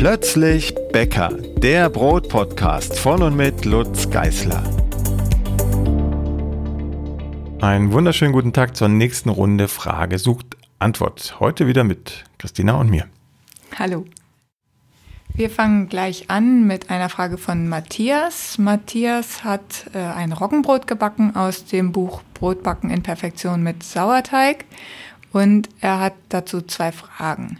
Plötzlich Bäcker, der Brotpodcast von und mit Lutz Geißler. Einen wunderschönen guten Tag zur nächsten Runde Frage sucht Antwort. Heute wieder mit Christina und mir. Hallo. Wir fangen gleich an mit einer Frage von Matthias. Matthias hat äh, ein Roggenbrot gebacken aus dem Buch Brotbacken in Perfektion mit Sauerteig und er hat dazu zwei Fragen.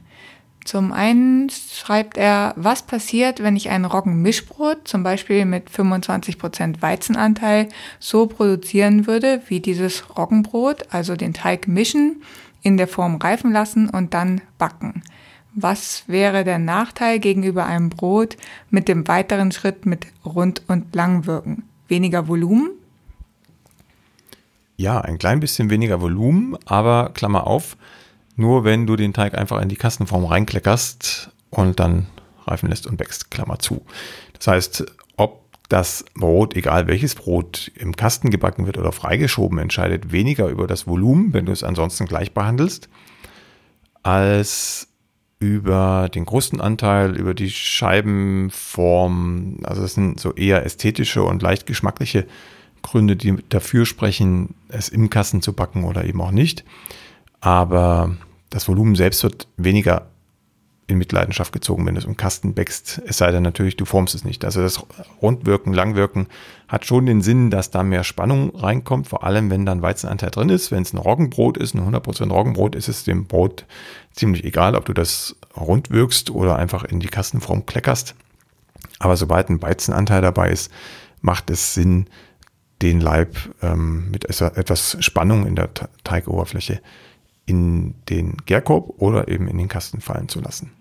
Zum einen schreibt er, was passiert, wenn ich ein Roggenmischbrot, zum Beispiel mit 25% Weizenanteil, so produzieren würde wie dieses Roggenbrot, also den Teig mischen, in der Form reifen lassen und dann backen. Was wäre der Nachteil gegenüber einem Brot mit dem weiteren Schritt mit Rund- und Langwirken? Weniger Volumen? Ja, ein klein bisschen weniger Volumen, aber Klammer auf, nur wenn du den Teig einfach in die Kastenform reinkleckerst und dann reifen lässt und wächst, Klammer zu. Das heißt, ob das Brot, egal welches Brot, im Kasten gebacken wird oder freigeschoben, entscheidet weniger über das Volumen, wenn du es ansonsten gleich behandelst, als über den Krustenanteil, über die Scheibenform. Also das sind so eher ästhetische und leicht geschmackliche Gründe, die dafür sprechen, es im Kasten zu backen oder eben auch nicht. Aber das Volumen selbst wird weniger in Mitleidenschaft gezogen, wenn du es im Kasten bäckst. Es sei denn natürlich, du formst es nicht. Also das Rundwirken, Langwirken hat schon den Sinn, dass da mehr Spannung reinkommt, vor allem wenn dann Weizenanteil drin ist. Wenn es ein Roggenbrot ist, ein 100% Roggenbrot, ist es dem Brot ziemlich egal, ob du das rund wirkst oder einfach in die Kastenform kleckerst. Aber sobald ein Weizenanteil dabei ist, macht es Sinn, den Leib ähm, mit etwas Spannung in der Teigoberfläche in den Gärkorb oder eben in den Kasten fallen zu lassen.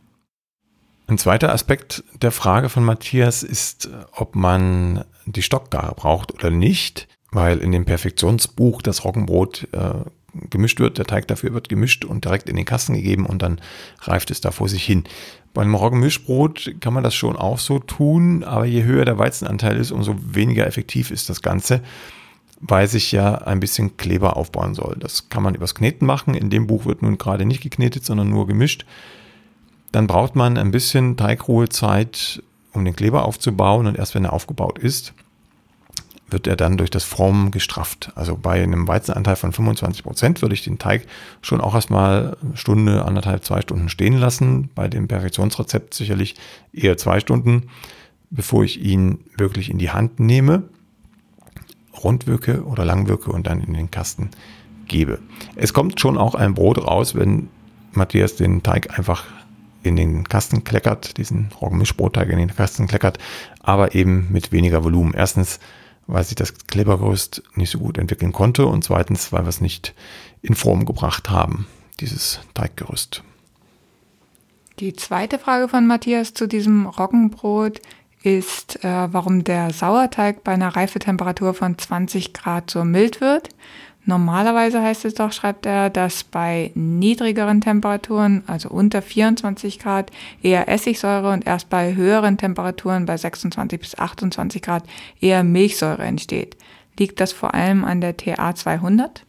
Ein zweiter Aspekt der Frage von Matthias ist, ob man die Stockgare braucht oder nicht, weil in dem Perfektionsbuch das Roggenbrot äh, gemischt wird, der Teig dafür wird gemischt und direkt in den Kasten gegeben und dann reift es da vor sich hin. Bei einem Roggenmischbrot kann man das schon auch so tun, aber je höher der Weizenanteil ist, umso weniger effektiv ist das Ganze weil sich ja ein bisschen Kleber aufbauen soll. Das kann man übers Kneten machen. In dem Buch wird nun gerade nicht geknetet, sondern nur gemischt. Dann braucht man ein bisschen Teigruhezeit, um den Kleber aufzubauen. Und erst wenn er aufgebaut ist, wird er dann durch das Formen gestrafft. Also bei einem Weizenanteil von 25 Prozent würde ich den Teig schon auch erstmal eine Stunde, anderthalb, zwei Stunden stehen lassen. Bei dem Perfektionsrezept sicherlich eher zwei Stunden, bevor ich ihn wirklich in die Hand nehme rundwirke oder langwirke und dann in den Kasten gebe. Es kommt schon auch ein Brot raus, wenn Matthias den Teig einfach in den Kasten kleckert, diesen Roggenmischbrotteig in den Kasten kleckert, aber eben mit weniger Volumen. Erstens, weil sich das Klebergerüst nicht so gut entwickeln konnte und zweitens, weil wir es nicht in Form gebracht haben, dieses Teiggerüst. Die zweite Frage von Matthias zu diesem Roggenbrot ist, äh, warum der Sauerteig bei einer Reifetemperatur von 20 Grad so mild wird. Normalerweise heißt es doch, schreibt er, dass bei niedrigeren Temperaturen, also unter 24 Grad, eher Essigsäure und erst bei höheren Temperaturen, bei 26 bis 28 Grad, eher Milchsäure entsteht. Liegt das vor allem an der TA 200?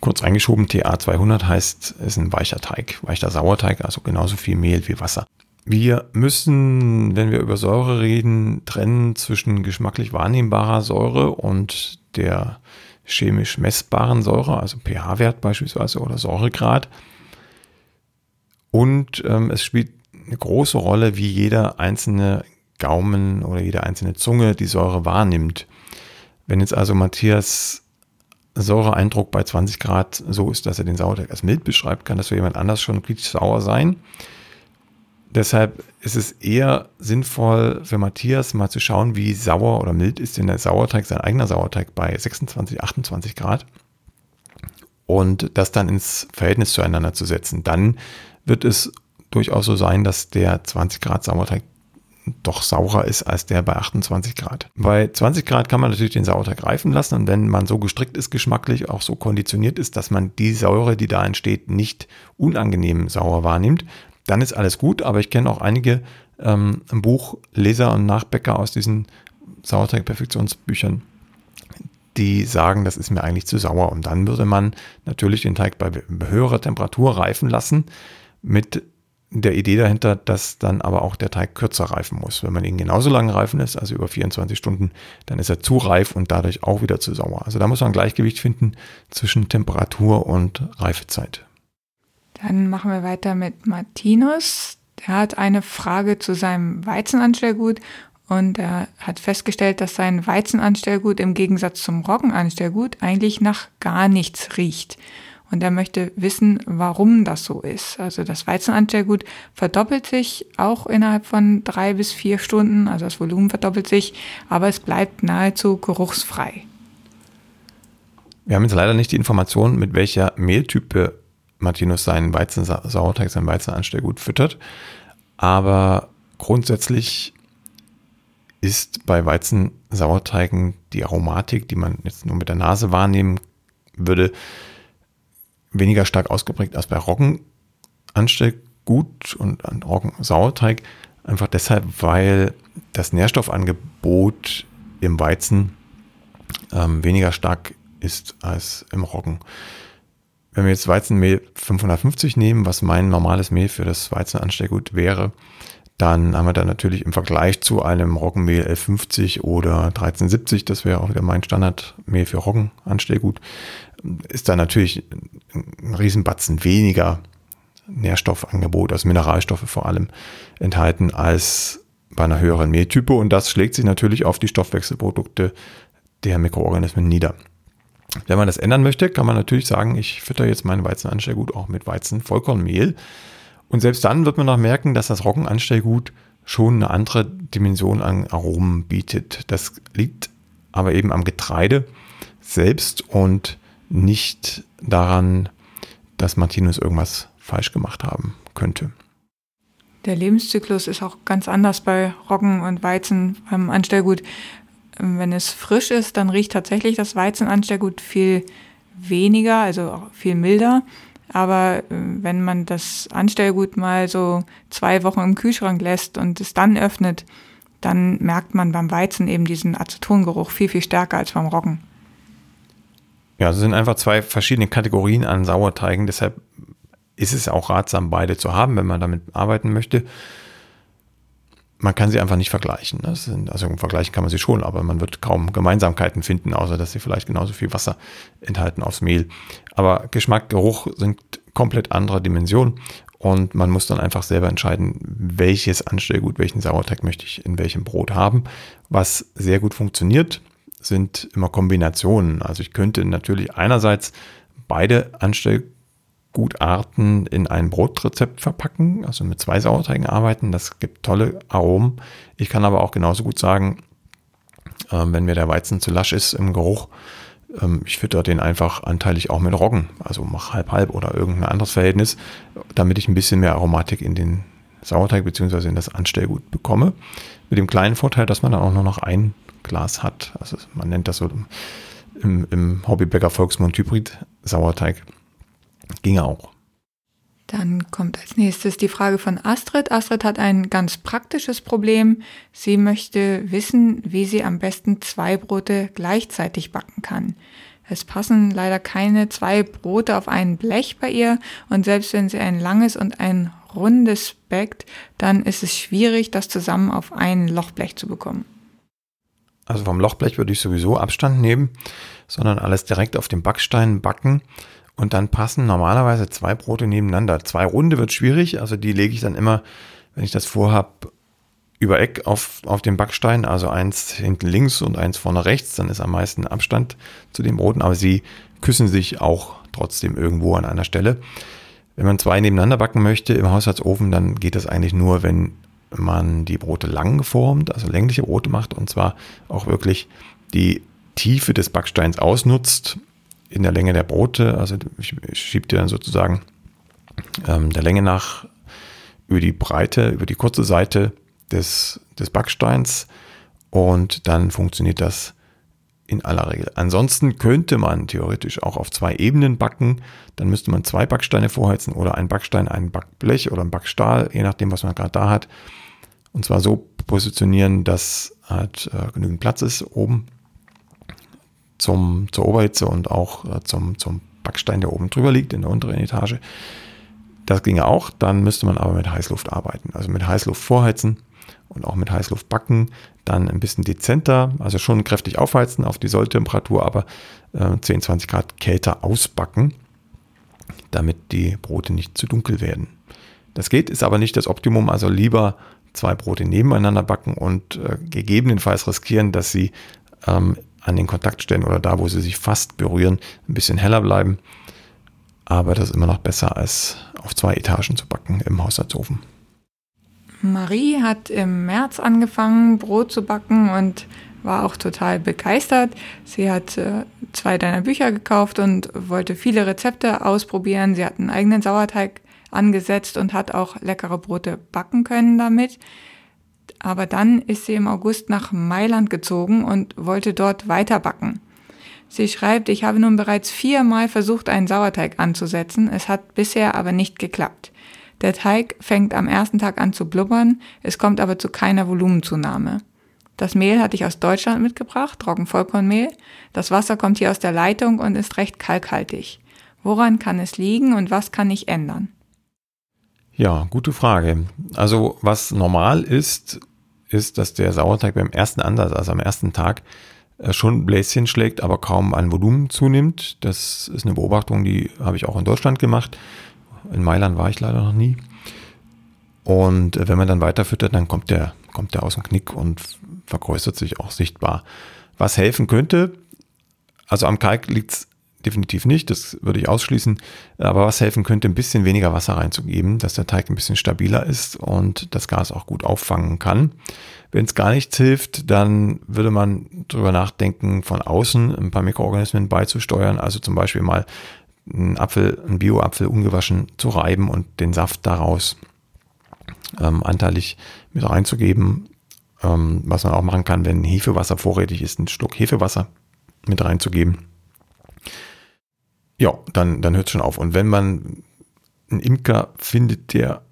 Kurz eingeschoben, TA 200 heißt, es ist ein weicher Teig, weicher Sauerteig, also genauso viel Mehl wie Wasser. Wir müssen, wenn wir über Säure reden, trennen zwischen geschmacklich wahrnehmbarer Säure und der chemisch messbaren Säure, also pH-Wert beispielsweise oder Säuregrad. Und ähm, es spielt eine große Rolle, wie jeder einzelne Gaumen oder jede einzelne Zunge die Säure wahrnimmt. Wenn jetzt also Matthias Säureeindruck bei 20 Grad so ist, dass er den Sauerteig als mild beschreibt, kann das für jemand anders schon kritisch sauer sein. Deshalb ist es eher sinnvoll für Matthias mal zu schauen, wie sauer oder mild ist denn der Sauerteig, sein eigener Sauerteig bei 26, 28 Grad und das dann ins Verhältnis zueinander zu setzen. Dann wird es durchaus so sein, dass der 20 Grad Sauerteig doch saurer ist als der bei 28 Grad. Bei 20 Grad kann man natürlich den Sauerteig reifen lassen und wenn man so gestrickt ist geschmacklich, auch so konditioniert ist, dass man die Säure, die da entsteht, nicht unangenehm sauer wahrnimmt, dann ist alles gut. Aber ich kenne auch einige ähm, Buchleser und Nachbäcker aus diesen Sauerteig-Perfektionsbüchern, die sagen, das ist mir eigentlich zu sauer. Und dann würde man natürlich den Teig bei höherer Temperatur reifen lassen mit der Idee dahinter, dass dann aber auch der Teig kürzer reifen muss. Wenn man ihn genauso lange reifen lässt, also über 24 Stunden, dann ist er zu reif und dadurch auch wieder zu sauer. Also da muss man ein Gleichgewicht finden zwischen Temperatur und Reifezeit. Dann machen wir weiter mit Martinus. Der hat eine Frage zu seinem Weizenanstellgut und er hat festgestellt, dass sein Weizenanstellgut im Gegensatz zum Roggenanstellgut eigentlich nach gar nichts riecht. Und er möchte wissen, warum das so ist. Also das Weizenanstellgut verdoppelt sich auch innerhalb von drei bis vier Stunden, also das Volumen verdoppelt sich, aber es bleibt nahezu geruchsfrei. Wir haben jetzt leider nicht die Information, mit welcher Mehltype Martinus seinen Weizensauerteig, sein Weizenanstellgut füttert. Aber grundsätzlich ist bei Weizensauerteigen die Aromatik, die man jetzt nur mit der Nase wahrnehmen würde, weniger stark ausgeprägt als bei Roggenanstellgut und Roggensauerteig. Einfach deshalb, weil das Nährstoffangebot im Weizen ähm, weniger stark ist als im Roggen. Wenn wir jetzt Weizenmehl 550 nehmen, was mein normales Mehl für das Weizenanstellgut wäre, dann haben wir da natürlich im Vergleich zu einem Roggenmehl 1150 oder 1370, das wäre auch wieder mein Standardmehl für Roggenanstellgut, ist da natürlich ein Riesenbatzen weniger Nährstoffangebot, also Mineralstoffe vor allem, enthalten als bei einer höheren Mehltype und das schlägt sich natürlich auf die Stoffwechselprodukte der Mikroorganismen nieder. Wenn man das ändern möchte, kann man natürlich sagen, ich fütter jetzt meinen Weizenanstellgut auch mit Weizen-Vollkornmehl. Und selbst dann wird man noch merken, dass das Roggenanstellgut schon eine andere Dimension an Aromen bietet. Das liegt aber eben am Getreide selbst und nicht daran, dass Martinus irgendwas falsch gemacht haben könnte. Der Lebenszyklus ist auch ganz anders bei Roggen und Weizen Anstellgut. Wenn es frisch ist, dann riecht tatsächlich das Weizenanstellgut viel weniger, also viel milder. Aber äh, wenn man das Anstellgut mal so zwei Wochen im Kühlschrank lässt und es dann öffnet, dann merkt man beim Weizen eben diesen Acetongeruch viel, viel stärker als beim Roggen. Ja, es sind einfach zwei verschiedene Kategorien an Sauerteigen. Deshalb ist es auch ratsam, beide zu haben, wenn man damit arbeiten möchte man kann sie einfach nicht vergleichen. Sind, also vergleichen kann man sie schon, aber man wird kaum Gemeinsamkeiten finden, außer dass sie vielleicht genauso viel Wasser enthalten aufs Mehl. Aber Geschmack, Geruch sind komplett andere Dimensionen und man muss dann einfach selber entscheiden, welches Anstellgut, welchen Sauerteig möchte ich in welchem Brot haben. Was sehr gut funktioniert, sind immer Kombinationen. Also ich könnte natürlich einerseits beide Anstellgutmethode Gutarten in ein Brotrezept verpacken, also mit zwei Sauerteigen arbeiten. Das gibt tolle Aromen. Ich kann aber auch genauso gut sagen, äh, wenn mir der Weizen zu lasch ist im Geruch, ähm, ich fütter den einfach anteilig auch mit Roggen, also mach halb-halb oder irgendein anderes Verhältnis, damit ich ein bisschen mehr Aromatik in den Sauerteig bzw. in das Anstellgut bekomme. Mit dem kleinen Vorteil, dass man dann auch nur noch ein Glas hat. Also man nennt das so im, im Hobbybäcker Volksmund Hybrid Sauerteig. Ginge auch. Dann kommt als nächstes die Frage von Astrid. Astrid hat ein ganz praktisches Problem. Sie möchte wissen, wie sie am besten zwei Brote gleichzeitig backen kann. Es passen leider keine zwei Brote auf ein Blech bei ihr und selbst wenn sie ein langes und ein rundes backt, dann ist es schwierig, das zusammen auf ein Lochblech zu bekommen. Also vom Lochblech würde ich sowieso Abstand nehmen, sondern alles direkt auf dem Backstein backen und dann passen normalerweise zwei Brote nebeneinander. Zwei Runde wird schwierig, also die lege ich dann immer, wenn ich das vorhab, über Eck auf, auf den Backstein, also eins hinten links und eins vorne rechts, dann ist am meisten Abstand zu den Broten, aber sie küssen sich auch trotzdem irgendwo an einer Stelle. Wenn man zwei nebeneinander backen möchte im Haushaltsofen, dann geht das eigentlich nur, wenn man die Brote lang geformt, also längliche Brote macht und zwar auch wirklich die Tiefe des Backsteins ausnutzt in der Länge der Brote. Also ich, schiebe die dann sozusagen ähm, der Länge nach über die Breite, über die kurze Seite des, des Backsteins und dann funktioniert das in aller Regel. Ansonsten könnte man theoretisch auch auf zwei Ebenen backen. Dann müsste man zwei Backsteine vorheizen oder ein Backstein, ein Backblech oder ein Backstahl, je nachdem, was man gerade da hat. Und zwar so positionieren, dass halt äh, genügend Platz ist oben zum, zur Oberhitze und auch äh, zum, zum Backstein, der oben drüber liegt, in der unteren Etage. Das ginge auch, dann müsste man aber mit Heißluft arbeiten. Also mit Heißluft vorheizen und auch mit Heißluft backen. Dann ein bisschen dezenter, also schon kräftig aufheizen auf die Solltemperatur, aber äh, 10, 20 Grad kälter ausbacken, damit die Brote nicht zu dunkel werden. Das geht, ist aber nicht das Optimum, also lieber zwei Brote nebeneinander backen und äh, gegebenenfalls riskieren, dass sie ähm, an den Kontaktstellen oder da, wo sie sich fast berühren, ein bisschen heller bleiben. Aber das ist immer noch besser, als auf zwei Etagen zu backen im Haushaltsofen. Marie hat im März angefangen, Brot zu backen und war auch total begeistert. Sie hat äh, zwei deiner Bücher gekauft und wollte viele Rezepte ausprobieren. Sie hat einen eigenen Sauerteig angesetzt und hat auch leckere Brote backen können damit. Aber dann ist sie im August nach Mailand gezogen und wollte dort weiter backen. Sie schreibt, ich habe nun bereits viermal versucht, einen Sauerteig anzusetzen. Es hat bisher aber nicht geklappt. Der Teig fängt am ersten Tag an zu blubbern, es kommt aber zu keiner Volumenzunahme. Das Mehl hatte ich aus Deutschland mitgebracht, Trockenvollkornmehl. Das Wasser kommt hier aus der Leitung und ist recht kalkhaltig. Woran kann es liegen und was kann ich ändern? Ja, gute Frage. Also was normal ist, ist, dass der Sauerteig beim ersten Ansatz, also am ersten Tag, äh, schon Bläschen schlägt, aber kaum an Volumen zunimmt. Das ist eine Beobachtung, die habe ich auch in Deutschland gemacht. In Mailand war ich leider noch nie. Und äh, wenn man dann weiterfüttert, dann kommt der, kommt der aus dem Knick und vergrößert sich auch sichtbar. Was helfen könnte, also am Kalk liegt es definitiv nicht, das würde ich ausschließen, aber was helfen könnte, ein bisschen weniger Wasser reinzugeben, dass der Teig ein bisschen stabiler ist und das Gas auch gut auffangen kann. Wenn es gar nichts hilft, dann würde man darüber nachdenken, von außen ein paar Mikroorganismen beizusteuern, also zum Beispiel mal einen Apfel, einen Bio-Apfel ungewaschen zu reiben und den Saft daraus ähm, anteilig mit reinzugeben. Ähm, was man auch machen kann, wenn Hefewasser vorrätig ist, einen Schluck Hefewasser mit reinzugeben. Ja, dann, dann hört es schon auf. Und wenn man einen Imker findet, der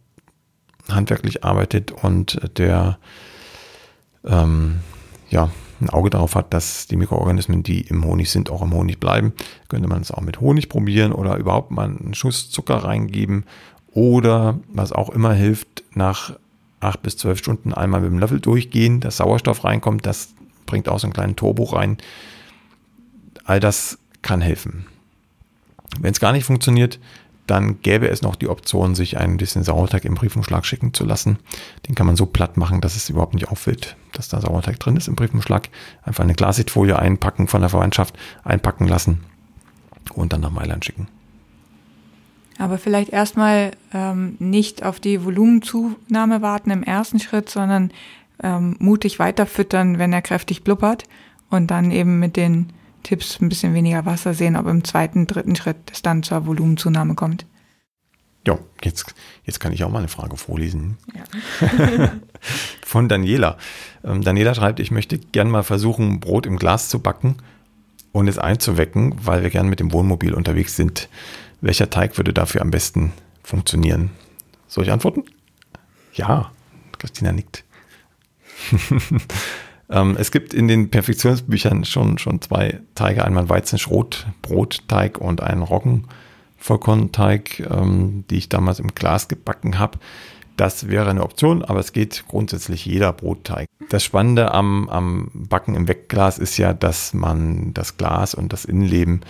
handwerklich arbeitet und der ähm, ja, ein Auge darauf hat, dass die Mikroorganismen, die im Honig sind, auch im Honig bleiben, könnte man es auch mit Honig probieren oder überhaupt mal einen Schuss Zucker reingeben oder was auch immer hilft, nach acht bis zwölf Stunden einmal mit dem Löffel durchgehen, dass Sauerstoff reinkommt, das bringt auch so einen kleinen Turbo rein. All das kann helfen. Wenn es gar nicht funktioniert, dann gäbe es noch die Option, sich ein bisschen Sauerteig im Briefumschlag schicken zu lassen. Den kann man so platt machen, dass es überhaupt nicht auffällt, dass da Sauerteig drin ist im Briefumschlag. Einfach eine Glassichtfolie einpacken von der Verwandtschaft, einpacken lassen und dann nach Mailand schicken. Aber vielleicht erstmal ähm, nicht auf die Volumenzunahme warten im ersten Schritt, sondern ähm, mutig weiterfüttern, wenn er kräftig blubbert und dann eben mit den Tipps ein bisschen weniger Wasser sehen, ob im zweiten, dritten Schritt es dann zur Volumenzunahme kommt. Ja, jetzt, jetzt kann ich auch mal eine Frage vorlesen. Ja. Von Daniela. Ähm, Daniela schreibt, ich möchte gern mal versuchen, Brot im Glas zu backen und es einzuwecken, weil wir gern mit dem Wohnmobil unterwegs sind. Welcher Teig würde dafür am besten funktionieren? Soll ich antworten? Ja, Christina nickt. Ähm, es gibt in den Perfektionsbüchern schon, schon zwei Teige, einmal Weizenschrot-Brotteig und einen Roggenvollkornteig, ähm, die ich damals im Glas gebacken habe. Das wäre eine Option, aber es geht grundsätzlich jeder Brotteig. Das Spannende am, am Backen im Wegglas ist ja, dass man das Glas und das Innenleben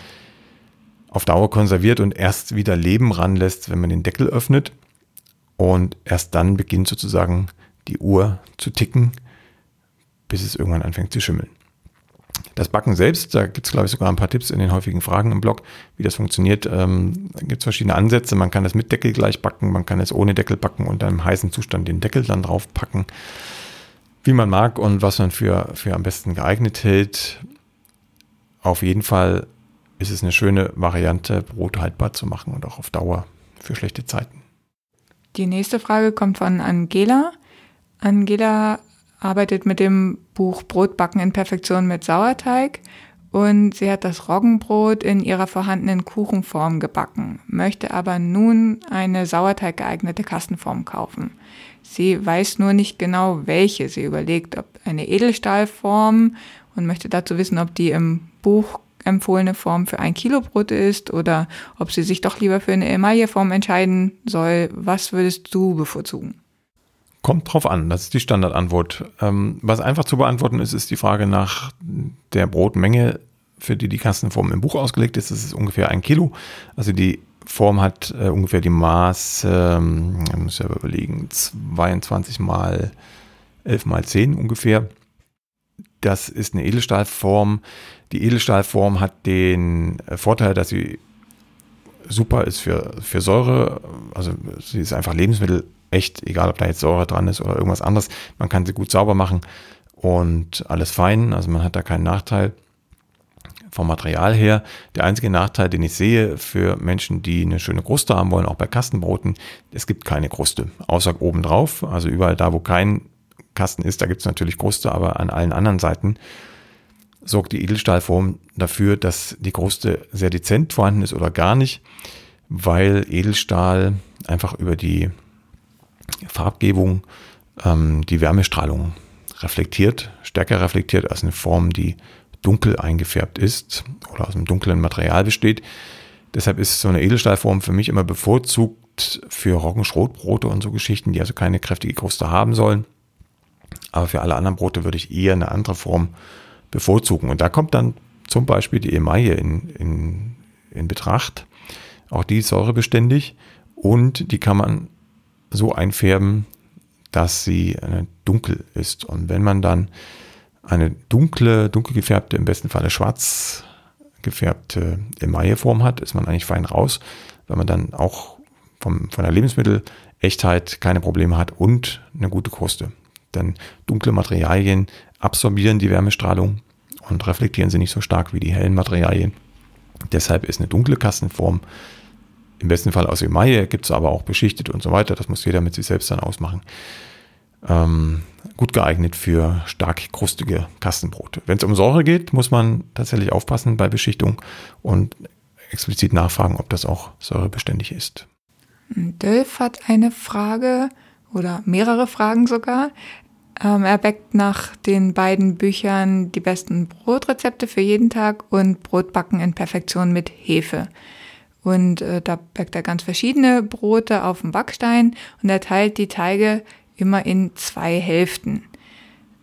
auf Dauer konserviert und erst wieder Leben ranlässt, wenn man den Deckel öffnet. Und erst dann beginnt sozusagen die Uhr zu ticken bis es irgendwann anfängt zu schimmeln. Das Backen selbst, da gibt es, glaube ich, sogar ein paar Tipps in den häufigen Fragen im Blog, wie das funktioniert. Ähm, da gibt es verschiedene Ansätze. Man kann es mit Deckel gleich backen, man kann es ohne Deckel backen und dann im heißen Zustand den Deckel dann drauf packen. Wie man mag und was man für, für am besten geeignet hält. Auf jeden Fall ist es eine schöne Variante, Brot haltbar zu machen und auch auf Dauer für schlechte Zeiten. Die nächste Frage kommt von Angela. Angela arbeitet mit dem Buch Brotbacken in Perfektion mit Sauerteig und sie hat das Roggenbrot in ihrer vorhandenen Kuchenform gebacken, möchte aber nun eine Sauerteig geeignete Kastenform kaufen. Sie weiß nur nicht genau welche. Sie überlegt, ob eine Edelstahlform und möchte dazu wissen, ob die im Buch empfohlene Form für ein Kilo Brot ist oder ob sie sich doch lieber für eine Emailleform entscheiden soll. Was würdest du bevorzugen? Kommt drauf an, das ist die Standardantwort. Ähm, was einfach zu beantworten ist, ist die Frage nach der Brotmenge, für die die Kastenform im Buch ausgelegt ist. Das ist ungefähr ein Kilo. Also die Form hat äh, ungefähr die Maß, ähm, muss ich ja überlegen, 22 mal 11 mal 10 ungefähr. Das ist eine Edelstahlform. Die Edelstahlform hat den äh, Vorteil, dass sie super ist für, für Säure. Also sie ist einfach Lebensmittel echt, egal ob da jetzt Säure dran ist oder irgendwas anderes. Man kann sie gut sauber machen und alles fein. Also man hat da keinen Nachteil vom Material her. Der einzige Nachteil, den ich sehe für Menschen, die eine schöne Kruste haben wollen, auch bei Kastenbroten, es gibt keine Kruste, außer oben drauf. Also überall da, wo kein Kasten ist, da gibt es natürlich Kruste, aber an allen anderen Seiten sorgt die Edelstahlform dafür, dass die Kruste sehr dezent vorhanden ist oder gar nicht, weil Edelstahl einfach über die Farbgebung ähm, die Wärmestrahlung reflektiert, stärker reflektiert als eine Form, die dunkel eingefärbt ist oder aus einem dunklen Material besteht. Deshalb ist so eine Edelstahlform für mich immer bevorzugt für Roggenschrotbrote und so Geschichten, die also keine kräftige Kruste haben sollen. Aber für alle anderen Brote würde ich eher eine andere Form bevorzugen. Und da kommt dann zum Beispiel die Emaille in, in, in Betracht. Auch die ist säurebeständig und die kann man so einfärben, dass sie äh, dunkel ist. Und wenn man dann eine dunkle, dunkel gefärbte, im besten Falle schwarz gefärbte Emailleform hat, ist man eigentlich fein raus, weil man dann auch vom, von der Lebensmittelechtheit keine Probleme hat und eine gute Kruste. Denn dunkle Materialien absorbieren die Wärmestrahlung und reflektieren sie nicht so stark wie die hellen Materialien. Deshalb ist eine dunkle Kastenform im besten Fall aus Emaille, gibt es aber auch beschichtet und so weiter. Das muss jeder mit sich selbst dann ausmachen. Ähm, gut geeignet für stark krustige Kastenbrote. Wenn es um Säure geht, muss man tatsächlich aufpassen bei Beschichtung und explizit nachfragen, ob das auch säurebeständig ist. Dölf hat eine Frage oder mehrere Fragen sogar. Ähm, er backt nach den beiden Büchern die besten Brotrezepte für jeden Tag und Brotbacken in Perfektion mit Hefe. Und äh, da backt er ganz verschiedene Brote auf dem Backstein und er teilt die Teige immer in zwei Hälften.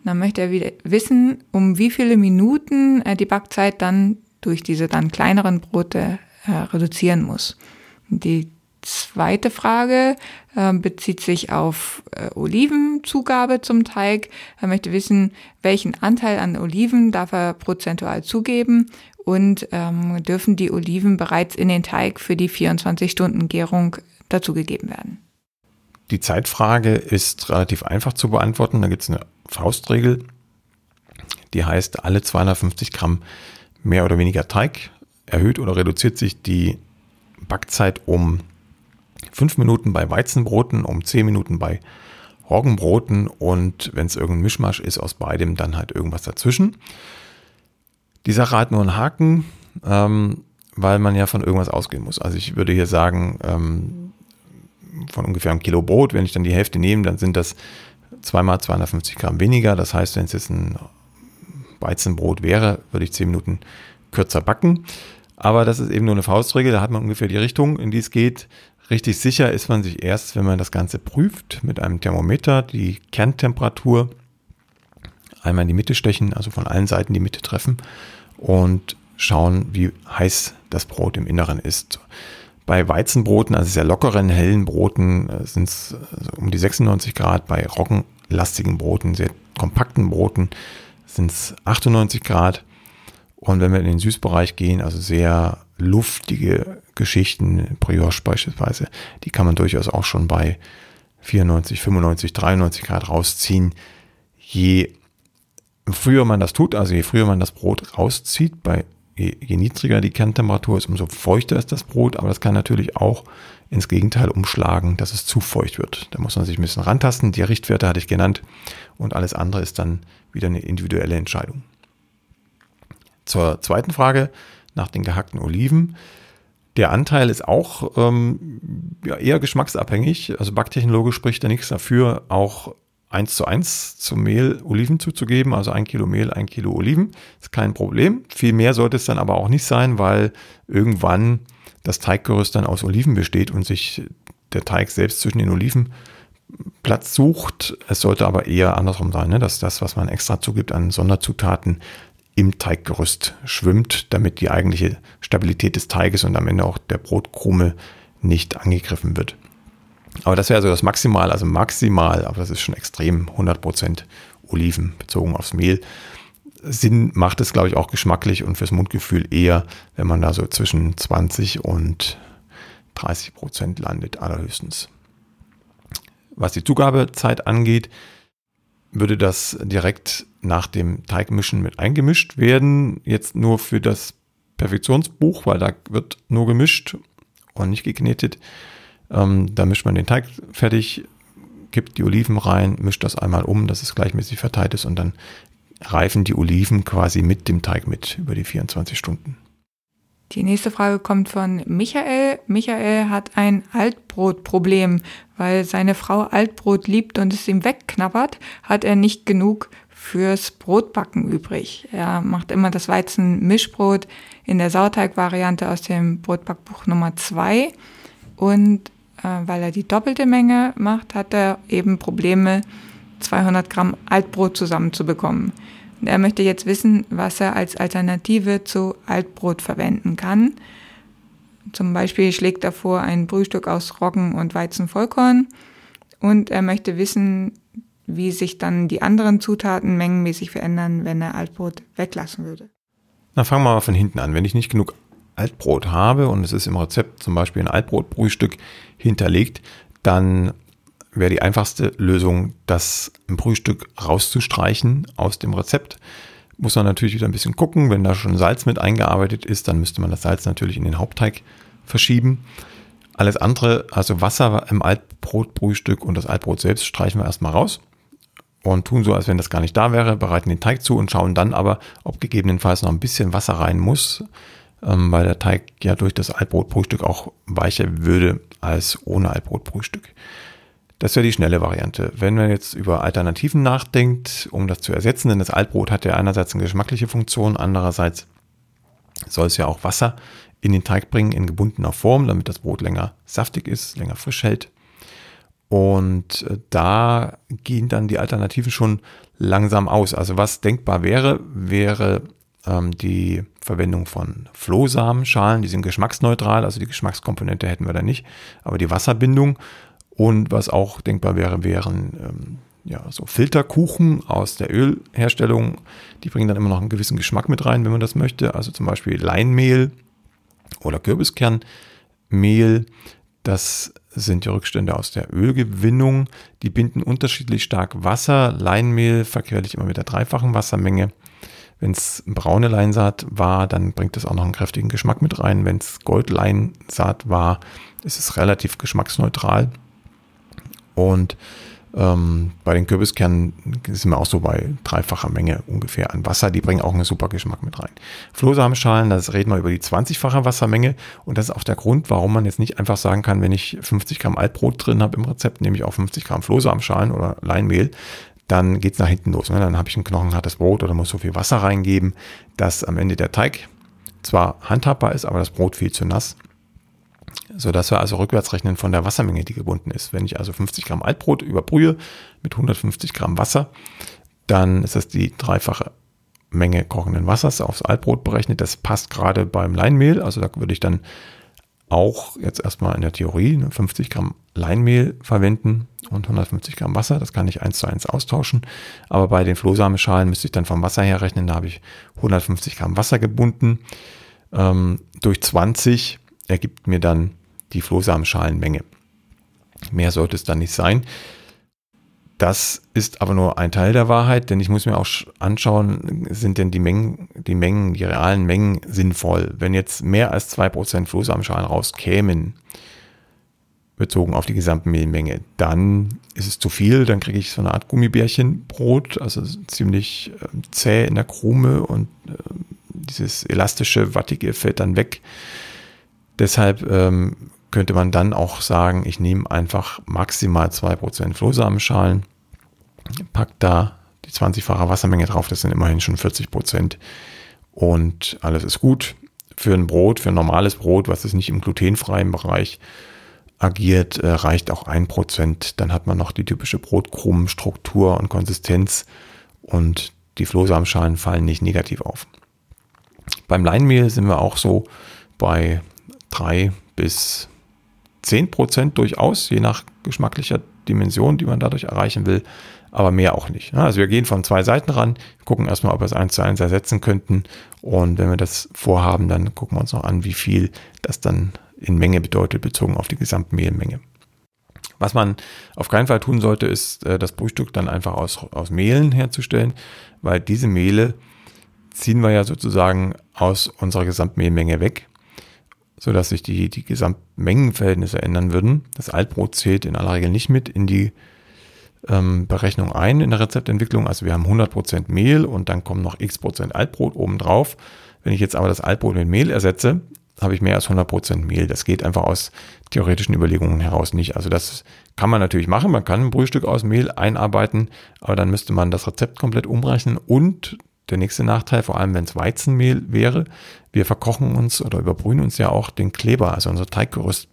Dann möchte er wieder wissen, um wie viele Minuten er die Backzeit dann durch diese dann kleineren Brote äh, reduzieren muss. Die zweite Frage äh, bezieht sich auf äh, Olivenzugabe zum Teig. Er möchte wissen, welchen Anteil an Oliven darf er prozentual zugeben und ähm, dürfen die Oliven bereits in den Teig für die 24-Stunden-Gärung dazugegeben werden. Die Zeitfrage ist relativ einfach zu beantworten. Da gibt es eine Faustregel, die heißt, alle 250 Gramm mehr oder weniger Teig erhöht oder reduziert sich die Backzeit um 5 Minuten bei Weizenbroten, um 10 Minuten bei Roggenbroten und wenn es irgendein Mischmasch ist aus beidem, dann halt irgendwas dazwischen. Die Sache hat nur einen Haken, ähm, weil man ja von irgendwas ausgehen muss. Also ich würde hier sagen, ähm, von ungefähr einem Kilo Brot, wenn ich dann die Hälfte nehme, dann sind das zweimal 250 Gramm weniger. Das heißt, wenn es jetzt ein Weizenbrot wäre, würde ich 10 Minuten kürzer backen. Aber das ist eben nur eine Faustregel, da hat man ungefähr die Richtung, in die es geht. Richtig sicher ist man sich erst, wenn man das Ganze prüft mit einem Thermometer, die Kerntemperatur einmal in die Mitte stechen, also von allen Seiten die Mitte treffen und schauen, wie heiß das Brot im Inneren ist. Bei Weizenbroten, also sehr lockeren, hellen Broten, äh, sind es also um die 96 Grad. Bei roggenlastigen Broten, sehr kompakten Broten, sind es 98 Grad. Und wenn wir in den Süßbereich gehen, also sehr luftige Geschichten, Brioche beispielsweise, die kann man durchaus auch schon bei 94, 95, 93 Grad rausziehen. Je früher man das tut, also je früher man das Brot rauszieht, bei je, je niedriger die Kerntemperatur ist, umso feuchter ist das Brot, aber das kann natürlich auch ins Gegenteil umschlagen, dass es zu feucht wird. Da muss man sich ein bisschen rantasten. Die Richtwerte hatte ich genannt und alles andere ist dann wieder eine individuelle Entscheidung. Zur zweiten Frage nach den gehackten Oliven. Der Anteil ist auch ähm, ja, eher geschmacksabhängig. Also backtechnologisch spricht da nichts dafür, auch 1 zu 1 zum Mehl Oliven zuzugeben, also ein Kilo Mehl, ein Kilo Oliven. Ist kein Problem. Viel mehr sollte es dann aber auch nicht sein, weil irgendwann das Teiggerüst dann aus Oliven besteht und sich der Teig selbst zwischen den Oliven Platz sucht. Es sollte aber eher andersrum sein, ne? dass das, was man extra zugibt an Sonderzutaten, im Teiggerüst schwimmt, damit die eigentliche Stabilität des Teiges und am Ende auch der Brotkrume nicht angegriffen wird. Aber das wäre also das Maximal, also maximal, aber das ist schon extrem, 100% Oliven bezogen aufs Mehl. Sinn macht es, glaube ich, auch geschmacklich und fürs Mundgefühl eher, wenn man da so zwischen 20 und 30 Prozent landet, allerhöchstens. Was die Zugabezeit angeht, würde das direkt nach dem Teigmischen mit eingemischt werden. Jetzt nur für das Perfektionsbuch, weil da wird nur gemischt und nicht geknetet. Ähm, da mischt man den Teig fertig, kippt die Oliven rein, mischt das einmal um, dass es gleichmäßig verteilt ist und dann reifen die Oliven quasi mit dem Teig mit über die 24 Stunden. Die nächste Frage kommt von Michael. Michael hat ein Altbrotproblem. Weil seine Frau Altbrot liebt und es ihm wegknabbert, hat er nicht genug fürs Brotbacken übrig. Er macht immer das Weizenmischbrot in der Sauerteigvariante aus dem Brotbackbuch Nummer 2 und äh, weil er die doppelte Menge macht, hat er eben Probleme, 200 Gramm Altbrot zusammenzubekommen. Er möchte jetzt wissen, was er als Alternative zu Altbrot verwenden kann. Zum Beispiel schlägt er vor ein Brühstück aus Roggen und Weizenvollkorn und er möchte wissen, wie sich dann die anderen Zutaten mengenmäßig verändern, wenn er Altbrot weglassen würde. Na, fangen wir mal von hinten an. Wenn ich nicht genug Altbrot habe und es ist im Rezept zum Beispiel ein Altbrotbrühstück hinterlegt, dann wäre die einfachste Lösung, das im Brühstück rauszustreichen aus dem Rezept. Muss man natürlich wieder ein bisschen gucken. Wenn da schon Salz mit eingearbeitet ist, dann müsste man das Salz natürlich in den Hauptteig verschieben. Alles andere, also Wasser im Altbrotbrühstück und das Altbrot selbst streichen wir erstmal raus und tun so, als wenn das gar nicht da wäre, bereiten den Teig zu und schauen dann aber, ob gegebenenfalls noch ein bisschen Wasser rein muss, ähm, weil der Teig ja durch das Altbrotbrühstück auch weicher würde als ohne Altbrotbrühstück. Das wäre die schnelle Variante. Wenn man jetzt über Alternativen nachdenkt, um das zu ersetzen, denn das Altbrot hat ja einerseits eine geschmackliche Funktion, andererseits soll es ja auch Wasser in den Teig bringen in gebundener Form, damit das Brot länger saftig ist, länger frisch hält. Und äh, da gehen dann die Alternativen schon langsam aus. Also was denkbar wäre, wäre ähm, die Verwendung von Flohsamenschalen. Die sind geschmacksneutral, also die Geschmackskomponente hätten wir da nicht, aber die Wasserbindung und was auch denkbar wäre, wären ähm, ja, so Filterkuchen aus der Ölherstellung. Die bringen dann immer noch einen gewissen Geschmack mit rein, wenn man das möchte. Also zum Beispiel Leinmehl oder Kürbiskernmehl. Das sind die Rückstände aus der Ölgewinnung. Die binden unterschiedlich stark Wasser. Leinmehl verquere ich immer mit der dreifachen Wassermenge. Wenn es braune Leinsaat war, dann bringt es auch noch einen kräftigen Geschmack mit rein. Wenn es Goldleinsaat war, ist es relativ geschmacksneutral. Und ähm, bei den Kürbiskernen sind wir auch so bei dreifacher Menge ungefähr an Wasser. Die bringen auch einen super Geschmack mit rein. Flohsamenschalen, das reden wir über die 20-fache Wassermenge. Und das ist auch der Grund, warum man jetzt nicht einfach sagen kann, wenn ich 50 Gramm Altbrot drin habe im Rezept, nehme ich auch 50 Gramm Flohsamenschalen oder Leinmehl. Dann geht es nach hinten los. Ne? Dann habe ich ein knochenhartes Brot oder muss so viel Wasser reingeben, dass am Ende der Teig zwar handhabbar ist, aber das Brot viel zu nass so dass wir also rückwärts rechnen von der Wassermenge, die gebunden ist. Wenn ich also 50 Gramm Altbrot überbrühe mit 150 Gramm Wasser, dann ist das die dreifache Menge kochenden Wassers aufs Altbrot berechnet. Das passt gerade beim Leinmehl. Also da würde ich dann auch jetzt erstmal in der Theorie 50 Gramm Leinmehl verwenden und 150 Gramm Wasser. Das kann ich eins zu eins austauschen. Aber bei den Flohsamenschalen müsste ich dann vom Wasser her rechnen. Da habe ich 150 Gramm Wasser gebunden. Ähm, durch 20 ergibt mir dann die Flohsamenschalenmenge. Mehr sollte es dann nicht sein. Das ist aber nur ein Teil der Wahrheit, denn ich muss mir auch anschauen, sind denn die Mengen, die Mengen, die realen Mengen sinnvoll? Wenn jetzt mehr als 2% Flohsamenschalen rauskämen, bezogen auf die gesamte Mehlmenge, dann ist es zu viel, dann kriege ich so eine Art Gummibärchenbrot, also ziemlich äh, zäh in der Krume und äh, dieses elastische, wattige fällt dann weg. Deshalb ähm, könnte man dann auch sagen, ich nehme einfach maximal 2% Flohsamenschalen packt da die 20-fache Wassermenge drauf, das sind immerhin schon 40 Prozent und alles ist gut. Für ein Brot, für ein normales Brot, was ist nicht im glutenfreien Bereich agiert, äh, reicht auch ein Prozent. Dann hat man noch die typische Brotkrumenstruktur und Konsistenz und die Flohsamenschalen fallen nicht negativ auf. Beim Leinmehl sind wir auch so bei drei bis zehn Prozent durchaus, je nach geschmacklicher Dimension, die man dadurch erreichen will, aber mehr auch nicht. Also wir gehen von zwei Seiten ran, gucken erstmal, ob wir es eins zu eins ersetzen könnten und wenn wir das vorhaben, dann gucken wir uns noch an, wie viel das dann in Menge bedeutet, bezogen auf die Gesamtmehlmenge. Was man auf keinen Fall tun sollte, ist äh, das Brühstück dann einfach aus, aus Mehlen herzustellen, weil diese Mehle ziehen wir ja sozusagen aus unserer Gesamtmehlmenge weg, sodass sich die, die Gesamtmengenverhältnisse ändern würden. Das Altbrot zählt in aller Regel nicht mit in die ähm, Berechnung ein in der Rezeptentwicklung. Also wir haben 100% Mehl und dann kommen noch x Prozent Altbrot obendrauf. Wenn ich jetzt aber das Altbrot mit Mehl ersetze, habe ich mehr als 100% Mehl. Das geht einfach aus theoretischen Überlegungen heraus nicht. Also das kann man natürlich machen. Man kann ein Brühstück aus Mehl einarbeiten, aber dann müsste man das Rezept komplett umrechnen. Und der nächste Nachteil, vor allem wenn es Weizenmehl wäre, wir verkochen uns oder überbrühen uns ja auch den Kleber. Also unser Teiggerüst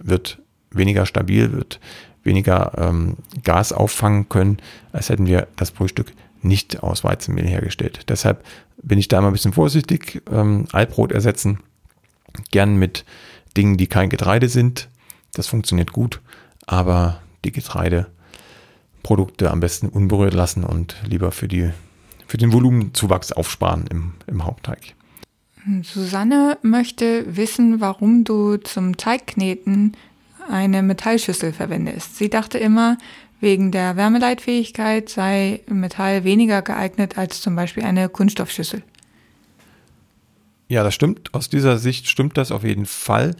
wird weniger stabil, wird weniger ähm, Gas auffangen können, als hätten wir das Frühstück nicht aus Weizenmehl hergestellt. Deshalb bin ich da immer ein bisschen vorsichtig. Ähm, Altbrot ersetzen, gern mit Dingen, die kein Getreide sind. Das funktioniert gut, aber die Getreideprodukte am besten unberührt lassen und lieber für, die, für den Volumenzuwachs aufsparen im, im Hauptteig. Susanne möchte wissen, warum du zum Teigkneten eine Metallschüssel verwendest. Sie dachte immer, wegen der Wärmeleitfähigkeit sei Metall weniger geeignet als zum Beispiel eine Kunststoffschüssel. Ja, das stimmt. Aus dieser Sicht stimmt das auf jeden Fall.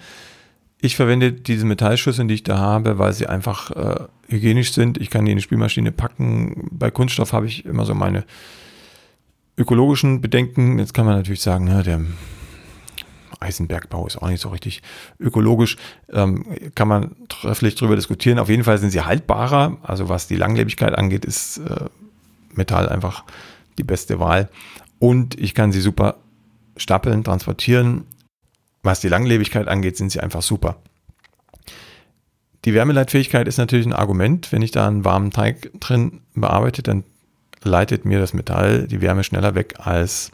Ich verwende diese Metallschüsseln, die ich da habe, weil sie einfach äh, hygienisch sind. Ich kann die in die Spülmaschine packen. Bei Kunststoff habe ich immer so meine ökologischen Bedenken. Jetzt kann man natürlich sagen, ne, der Eisenbergbau ist auch nicht so richtig ökologisch. Ähm, kann man trefflich drüber diskutieren. Auf jeden Fall sind sie haltbarer. Also was die Langlebigkeit angeht, ist äh, Metall einfach die beste Wahl. Und ich kann sie super stapeln, transportieren. Was die Langlebigkeit angeht, sind sie einfach super. Die Wärmeleitfähigkeit ist natürlich ein Argument. Wenn ich da einen warmen Teig drin bearbeite, dann leitet mir das Metall die Wärme schneller weg als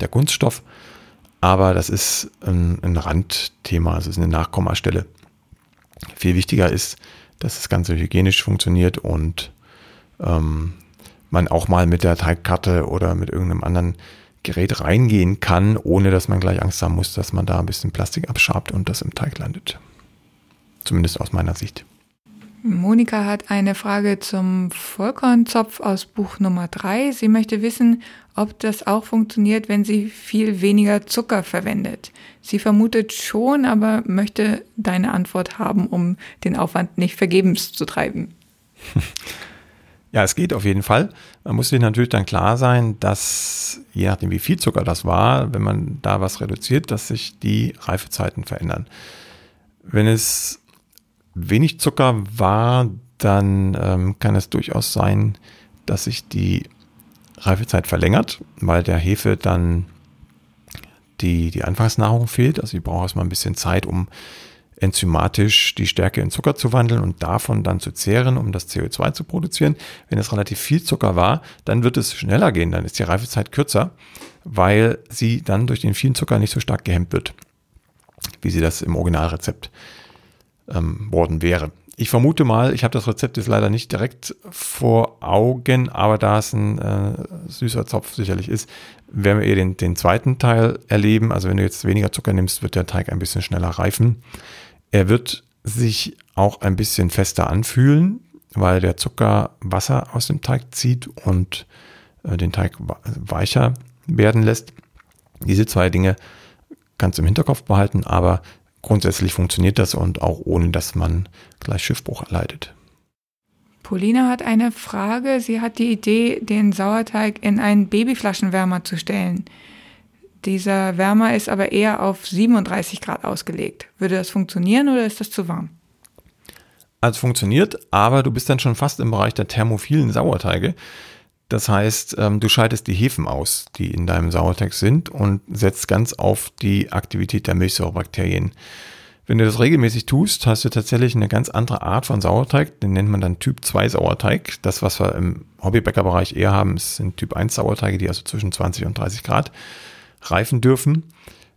der Kunststoff. Aber das ist ein, ein Randthema, also ist eine Nachkommastelle. Viel wichtiger ist, dass das Ganze hygienisch funktioniert und ähm, man auch mal mit der Teigkarte oder mit irgendeinem anderen Gerät reingehen kann, ohne dass man gleich Angst haben muss, dass man da ein bisschen Plastik abschabt und das im Teig landet. Zumindest aus meiner Sicht. Monika hat eine Frage zum Vollkornzopf aus Buch Nummer 3. Sie möchte wissen, ob das auch funktioniert, wenn sie viel weniger Zucker verwendet. Sie vermutet schon, aber möchte deine Antwort haben, um den Aufwand nicht vergebens zu treiben. Ja, es geht auf jeden Fall. Man muss sich natürlich dann klar sein, dass je nachdem, wie viel Zucker das war, wenn man da was reduziert, dass sich die Reifezeiten verändern. Wenn es wenig Zucker war, dann ähm, kann es durchaus sein, dass sich die Reifezeit verlängert, weil der Hefe dann die, die Anfangsnahrung fehlt. Also ich brauche erstmal ein bisschen Zeit, um enzymatisch die Stärke in Zucker zu wandeln und davon dann zu zehren, um das CO2 zu produzieren. Wenn es relativ viel Zucker war, dann wird es schneller gehen, dann ist die Reifezeit kürzer, weil sie dann durch den vielen Zucker nicht so stark gehemmt wird, wie sie das im Originalrezept ähm, worden wäre. Ich vermute mal, ich habe das Rezept jetzt leider nicht direkt vor Augen, aber da es ein äh, süßer Zopf sicherlich ist, werden wir eher den, den zweiten Teil erleben. Also wenn du jetzt weniger Zucker nimmst, wird der Teig ein bisschen schneller reifen. Er wird sich auch ein bisschen fester anfühlen, weil der Zucker Wasser aus dem Teig zieht und äh, den Teig weicher werden lässt. Diese zwei Dinge kannst du im Hinterkopf behalten, aber grundsätzlich funktioniert das und auch ohne, dass man gleich Schiffbruch erleidet. Paulina hat eine Frage. Sie hat die Idee, den Sauerteig in einen Babyflaschenwärmer zu stellen. Dieser Wärmer ist aber eher auf 37 Grad ausgelegt. Würde das funktionieren oder ist das zu warm? Also funktioniert, aber du bist dann schon fast im Bereich der thermophilen Sauerteige. Das heißt, ähm, du schaltest die Hefen aus, die in deinem Sauerteig sind und setzt ganz auf die Aktivität der Milchsäurebakterien. Wenn du das regelmäßig tust, hast du tatsächlich eine ganz andere Art von Sauerteig. Den nennt man dann Typ 2 Sauerteig. Das, was wir im Hobbybäckerbereich eher haben, sind Typ 1 Sauerteige, die also zwischen 20 und 30 Grad reifen dürfen.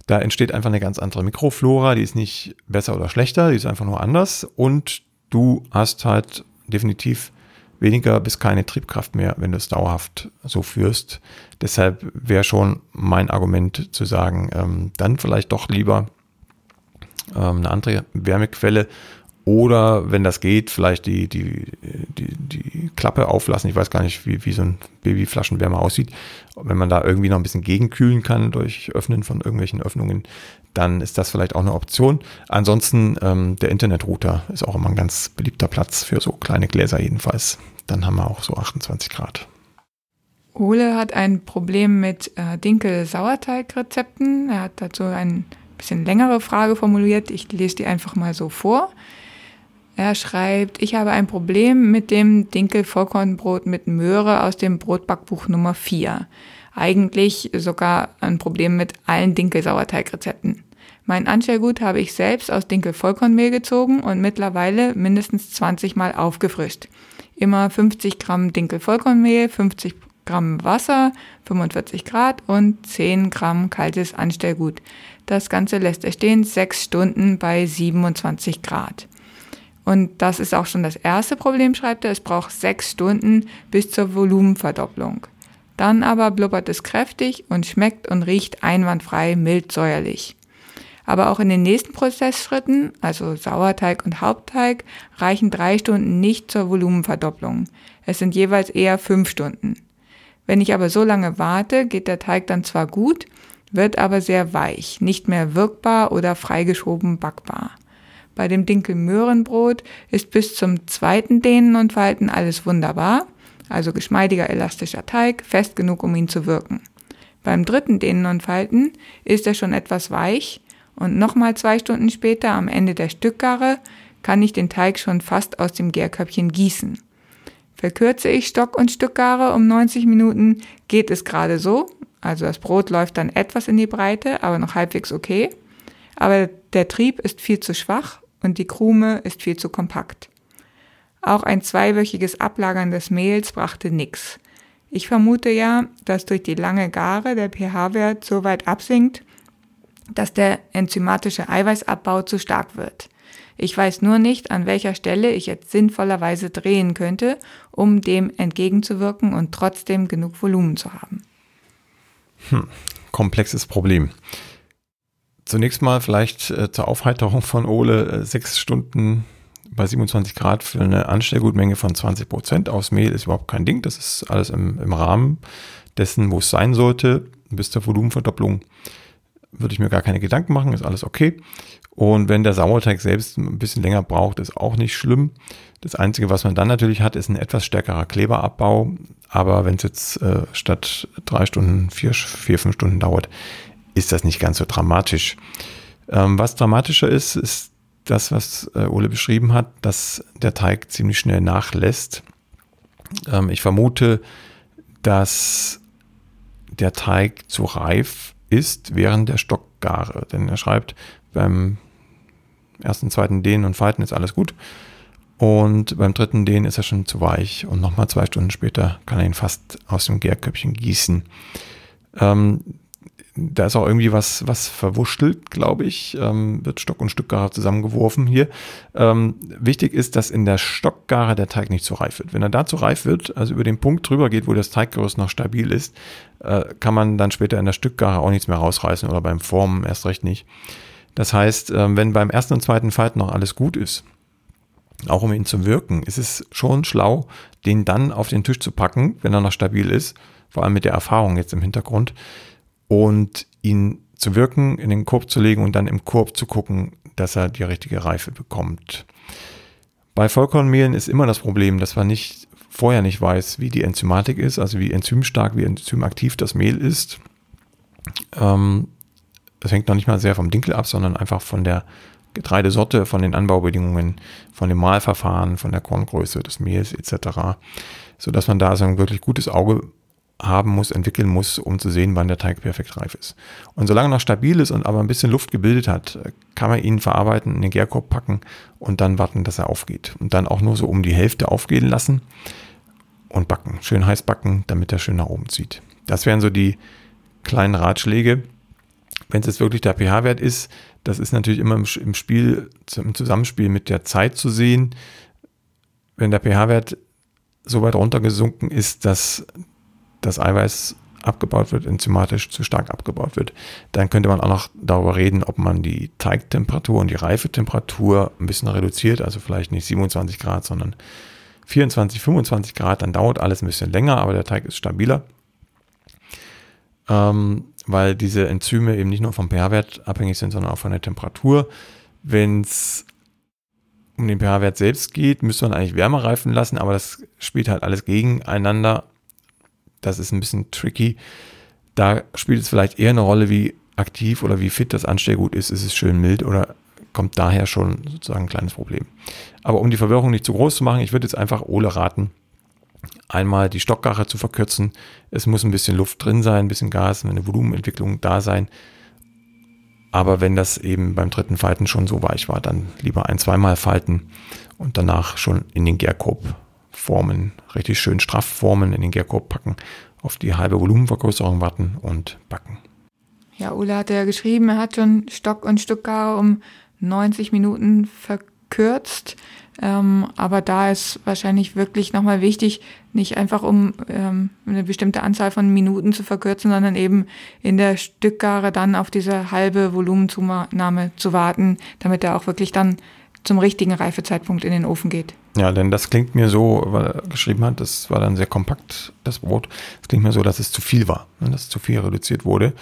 Da entsteht einfach eine ganz andere Mikroflora, die ist nicht besser oder schlechter, die ist einfach nur anders und du hast halt definitiv weniger bis keine Triebkraft mehr, wenn du es dauerhaft so führst. Deshalb wäre schon mein Argument zu sagen, ähm, dann vielleicht doch lieber ähm, eine andere Wärmequelle oder wenn das geht, vielleicht die, die, die, die Klappe auflassen. Ich weiß gar nicht, wie, wie so ein Babyflaschenwärmer aussieht. Wenn man da irgendwie noch ein bisschen gegenkühlen kann durch Öffnen von irgendwelchen Öffnungen, dann ist das vielleicht auch eine Option. Ansonsten ähm, der Internetrouter ist auch immer ein ganz beliebter Platz für so kleine Gläser jedenfalls. Dann haben wir auch so 28 Grad. Ole hat ein Problem mit äh, Dinkel-Sauerteig-Rezepten. Er hat dazu ein bisschen längere Frage formuliert. Ich lese die einfach mal so vor. Er schreibt, ich habe ein Problem mit dem Dinkel-Vollkornbrot mit Möhre aus dem Brotbackbuch Nummer 4. Eigentlich sogar ein Problem mit allen Dinkel-Sauerteigrezepten. Mein Anstellgut habe ich selbst aus Dinkel-Vollkornmehl gezogen und mittlerweile mindestens 20 Mal aufgefrischt. Immer 50 Gramm Dinkel-Vollkornmehl, 50 Gramm Wasser, 45 Grad und 10 Gramm kaltes Anstellgut. Das Ganze lässt er stehen 6 Stunden bei 27 Grad. Und das ist auch schon das erste Problem, schreibt er. Es braucht sechs Stunden bis zur Volumenverdopplung. Dann aber blubbert es kräftig und schmeckt und riecht einwandfrei mild säuerlich. Aber auch in den nächsten Prozessschritten, also Sauerteig und Hauptteig, reichen drei Stunden nicht zur Volumenverdopplung. Es sind jeweils eher fünf Stunden. Wenn ich aber so lange warte, geht der Teig dann zwar gut, wird aber sehr weich, nicht mehr wirkbar oder freigeschoben backbar. Bei dem Dinkelmöhrenbrot ist bis zum zweiten Dehnen und Falten alles wunderbar, also geschmeidiger elastischer Teig, fest genug, um ihn zu wirken. Beim dritten Dehnen und Falten ist er schon etwas weich und nochmal zwei Stunden später am Ende der Stückgare kann ich den Teig schon fast aus dem Gärköpfchen gießen. Verkürze ich Stock- und Stückgare um 90 Minuten, geht es gerade so, also das Brot läuft dann etwas in die Breite, aber noch halbwegs okay. Aber der Trieb ist viel zu schwach und die Krume ist viel zu kompakt. Auch ein zweiwöchiges Ablagern des Mehls brachte nix. Ich vermute ja, dass durch die lange Gare der pH-Wert so weit absinkt, dass der enzymatische Eiweißabbau zu stark wird. Ich weiß nur nicht, an welcher Stelle ich jetzt sinnvollerweise drehen könnte, um dem entgegenzuwirken und trotzdem genug Volumen zu haben. Hm, komplexes Problem. Zunächst mal vielleicht äh, zur Aufheiterung von Ole äh, sechs Stunden bei 27 Grad für eine Anstellgutmenge von 20 Prozent aus Mehl ist überhaupt kein Ding. Das ist alles im, im Rahmen dessen, wo es sein sollte. Bis zur Volumenverdopplung würde ich mir gar keine Gedanken machen, ist alles okay. Und wenn der Sauerteig selbst ein bisschen länger braucht, ist auch nicht schlimm. Das Einzige, was man dann natürlich hat, ist ein etwas stärkerer Kleberabbau. Aber wenn es jetzt äh, statt drei Stunden, vier, vier, fünf Stunden dauert, ist das nicht ganz so dramatisch. Ähm, was dramatischer ist, ist das, was äh, Ole beschrieben hat, dass der Teig ziemlich schnell nachlässt. Ähm, ich vermute, dass der Teig zu reif ist während der Stockgare. Denn er schreibt, beim ersten, zweiten Dehnen und Falten ist alles gut. Und beim dritten Dehnen ist er schon zu weich. Und nochmal zwei Stunden später kann er ihn fast aus dem Gärköpfchen gießen. Ähm, da ist auch irgendwie was, was verwurschtelt, glaube ich. Ähm, wird Stock und Stückgare zusammengeworfen hier. Ähm, wichtig ist, dass in der Stockgare der Teig nicht zu reif wird. Wenn er da zu reif wird, also über den Punkt drüber geht, wo das Teiggerüst noch stabil ist, äh, kann man dann später in der Stückgare auch nichts mehr rausreißen oder beim Formen erst recht nicht. Das heißt, äh, wenn beim ersten und zweiten Falten noch alles gut ist, auch um ihn zu wirken, ist es schon schlau, den dann auf den Tisch zu packen, wenn er noch stabil ist, vor allem mit der Erfahrung jetzt im Hintergrund und ihn zu wirken, in den Korb zu legen und dann im Korb zu gucken, dass er die richtige Reife bekommt. Bei Vollkornmehlen ist immer das Problem, dass man nicht vorher nicht weiß, wie die Enzymatik ist, also wie enzymstark, wie enzymaktiv das Mehl ist. Ähm, das hängt noch nicht mal sehr vom Dinkel ab, sondern einfach von der Getreidesorte, von den Anbaubedingungen, von dem Mahlverfahren, von der Korngröße des Mehls etc., sodass man da so ein wirklich gutes Auge haben muss, entwickeln muss, um zu sehen, wann der Teig perfekt reif ist. Und solange er noch stabil ist und aber ein bisschen Luft gebildet hat, kann man ihn verarbeiten, in den Gärkorb packen und dann warten, dass er aufgeht. Und dann auch nur so um die Hälfte aufgehen lassen und backen. Schön heiß backen, damit er schön nach oben zieht. Das wären so die kleinen Ratschläge. Wenn es jetzt wirklich der pH-Wert ist, das ist natürlich immer im Spiel, im Zusammenspiel mit der Zeit zu sehen. Wenn der pH-Wert so weit runtergesunken ist, dass das Eiweiß abgebaut wird, enzymatisch zu stark abgebaut wird, dann könnte man auch noch darüber reden, ob man die Teigtemperatur und die Reifetemperatur ein bisschen reduziert, also vielleicht nicht 27 Grad, sondern 24, 25 Grad, dann dauert alles ein bisschen länger, aber der Teig ist stabiler, ähm, weil diese Enzyme eben nicht nur vom pH-Wert abhängig sind, sondern auch von der Temperatur. Wenn es um den pH-Wert selbst geht, müsste man eigentlich Wärme reifen lassen, aber das spielt halt alles gegeneinander das ist ein bisschen tricky. Da spielt es vielleicht eher eine Rolle, wie aktiv oder wie fit das Anstellgut ist. Ist es schön mild oder kommt daher schon sozusagen ein kleines Problem. Aber um die Verwirrung nicht zu groß zu machen, ich würde jetzt einfach Ole raten, einmal die Stockgache zu verkürzen. Es muss ein bisschen Luft drin sein, ein bisschen Gas, eine Volumenentwicklung da sein. Aber wenn das eben beim dritten Falten schon so weich war, dann lieber ein, zweimal falten und danach schon in den Gärkorb formen, richtig schön straff formen, in den Gärkorb packen, auf die halbe Volumenvergrößerung warten und backen. Ja, Ulla hat ja geschrieben, er hat schon Stock und Stückgare um 90 Minuten verkürzt. Ähm, aber da ist wahrscheinlich wirklich nochmal wichtig, nicht einfach um ähm, eine bestimmte Anzahl von Minuten zu verkürzen, sondern eben in der Stückgare dann auf diese halbe Volumenzunahme zu warten, damit er auch wirklich dann zum richtigen Reifezeitpunkt in den Ofen geht. Ja, denn das klingt mir so, weil er geschrieben hat, das war dann sehr kompakt, das Brot. Es klingt mir so, dass es zu viel war, ne, dass zu viel reduziert wurde.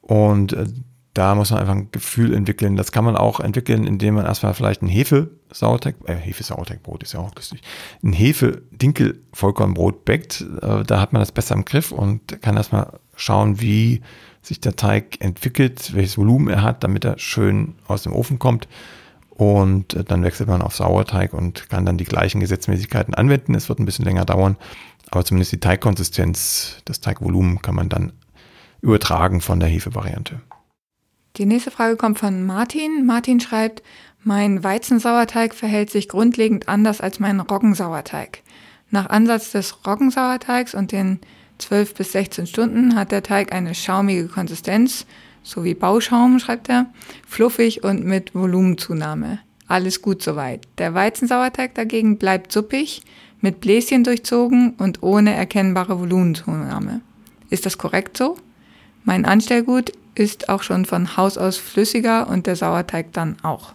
Und äh, da muss man einfach ein Gefühl entwickeln. Das kann man auch entwickeln, indem man erstmal vielleicht ein Hefe-Sauerteig, äh, Hefe-Sauerteigbrot ist ja auch lustig, ein Hefe-Dinkel-Vollkornbrot backt. Äh, da hat man das besser im Griff und kann erstmal schauen, wie sich der Teig entwickelt, welches Volumen er hat, damit er schön aus dem Ofen kommt und äh, dann wechselt man auf Sauerteig und kann dann die gleichen Gesetzmäßigkeiten anwenden. Es wird ein bisschen länger dauern, aber zumindest die Teigkonsistenz, das Teigvolumen kann man dann übertragen von der Hefevariante. Die nächste Frage kommt von Martin. Martin schreibt, mein Weizensauerteig verhält sich grundlegend anders als mein Roggensauerteig. Nach Ansatz des Roggensauerteigs und den 12 bis 16 Stunden hat der Teig eine schaumige Konsistenz so wie Bauschaum, schreibt er, fluffig und mit Volumenzunahme. Alles gut soweit. Der Weizensauerteig dagegen bleibt suppig, mit Bläschen durchzogen und ohne erkennbare Volumenzunahme. Ist das korrekt so? Mein Anstellgut ist auch schon von Haus aus flüssiger und der Sauerteig dann auch.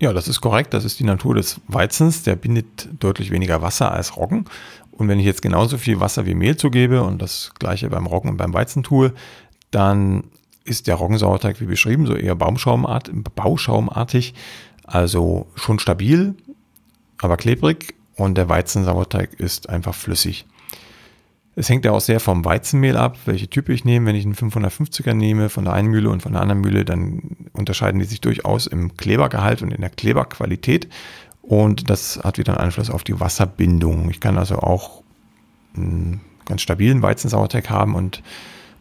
Ja, das ist korrekt. Das ist die Natur des Weizens. Der bindet deutlich weniger Wasser als Roggen. Und wenn ich jetzt genauso viel Wasser wie Mehl zugebe und das gleiche beim Roggen und beim Weizen tue, dann ist der Roggensauerteig wie beschrieben, so eher Baumschaumart, bauschaumartig, also schon stabil, aber klebrig und der Weizensauerteig ist einfach flüssig. Es hängt ja auch sehr vom Weizenmehl ab, welche Typ ich nehme. Wenn ich einen 550er nehme von der einen Mühle und von der anderen Mühle, dann unterscheiden die sich durchaus im Klebergehalt und in der Kleberqualität. Und das hat wieder einen Einfluss auf die Wasserbindung. Ich kann also auch einen ganz stabilen Weizensauerteig haben und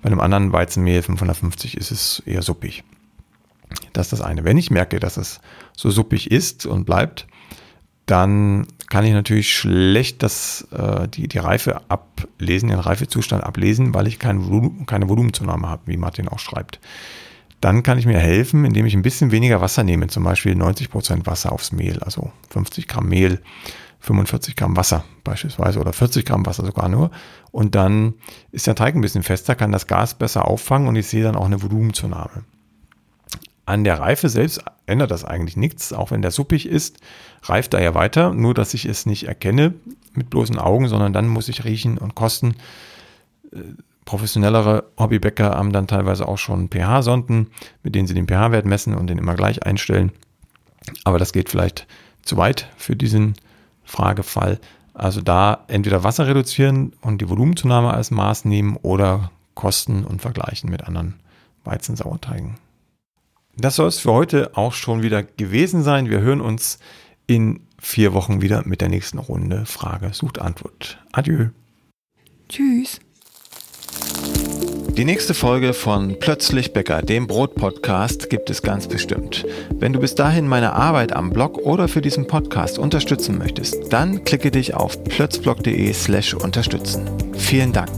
bei einem anderen Weizenmehl 550 ist es eher suppig. Das ist das eine. Wenn ich merke, dass es so suppig ist und bleibt, dann kann ich natürlich schlecht das, äh, die, die Reife ablesen, den Reifezustand ablesen, weil ich kein Volumen, keine Volumenzunahme habe, wie Martin auch schreibt. Dann kann ich mir helfen, indem ich ein bisschen weniger Wasser nehme, zum Beispiel 90 Prozent Wasser aufs Mehl, also 50 Gramm Mehl 45 Gramm Wasser beispielsweise oder 40 Gramm Wasser sogar nur. Und dann ist der Teig ein bisschen fester, kann das Gas besser auffangen und ich sehe dann auch eine Volumenzunahme. An der Reife selbst ändert das eigentlich nichts, auch wenn der suppig ist, reift er ja weiter, nur dass ich es nicht erkenne mit bloßen Augen, sondern dann muss ich riechen und kosten. Äh, professionellere Hobbybäcker haben dann teilweise auch schon pH-Sonden, mit denen sie den pH-Wert messen und den immer gleich einstellen. Aber das geht vielleicht zu weit für diesen Fragefall. Also da entweder Wasser reduzieren und die Volumenzunahme als Maß nehmen oder Kosten und vergleichen mit anderen Weizensauerteigen. Das soll es für heute auch schon wieder gewesen sein. Wir hören uns in vier Wochen wieder mit der nächsten Runde Frage sucht Antwort. Adieu. Tschüss. Die nächste Folge von Plötzlich Bäcker, dem Brot-Podcast, gibt es ganz bestimmt. Wenn du bis dahin meine Arbeit am Blog oder für diesen Podcast unterstützen möchtest, dann klicke dich auf plötzblog.de slash unterstützen. Vielen Dank.